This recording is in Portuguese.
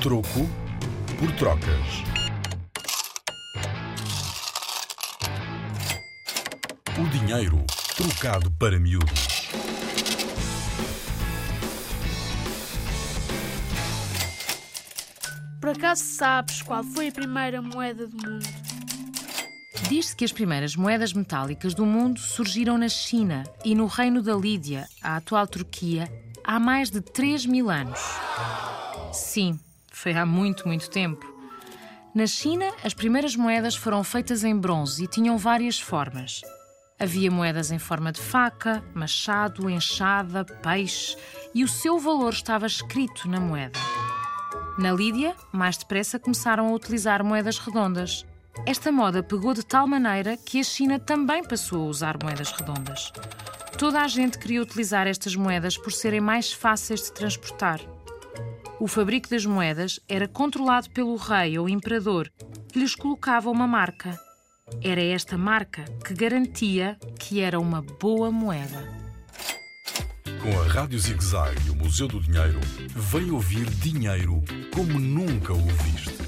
Troco por trocas. O dinheiro trocado para miúdos. Por acaso sabes qual foi a primeira moeda do mundo? Diz-se que as primeiras moedas metálicas do mundo surgiram na China e no Reino da Lídia, a atual Turquia, há mais de 3 mil anos. Sim, foi há muito, muito tempo. Na China, as primeiras moedas foram feitas em bronze e tinham várias formas. Havia moedas em forma de faca, machado, enxada, peixe e o seu valor estava escrito na moeda. Na Lídia, mais depressa começaram a utilizar moedas redondas. Esta moda pegou de tal maneira que a China também passou a usar moedas redondas. Toda a gente queria utilizar estas moedas por serem mais fáceis de transportar. O fabrico das moedas era controlado pelo rei ou imperador, que lhes colocava uma marca. Era esta marca que garantia que era uma boa moeda. Com a Rádio ZigZag e o Museu do Dinheiro, vem ouvir dinheiro como nunca o viste.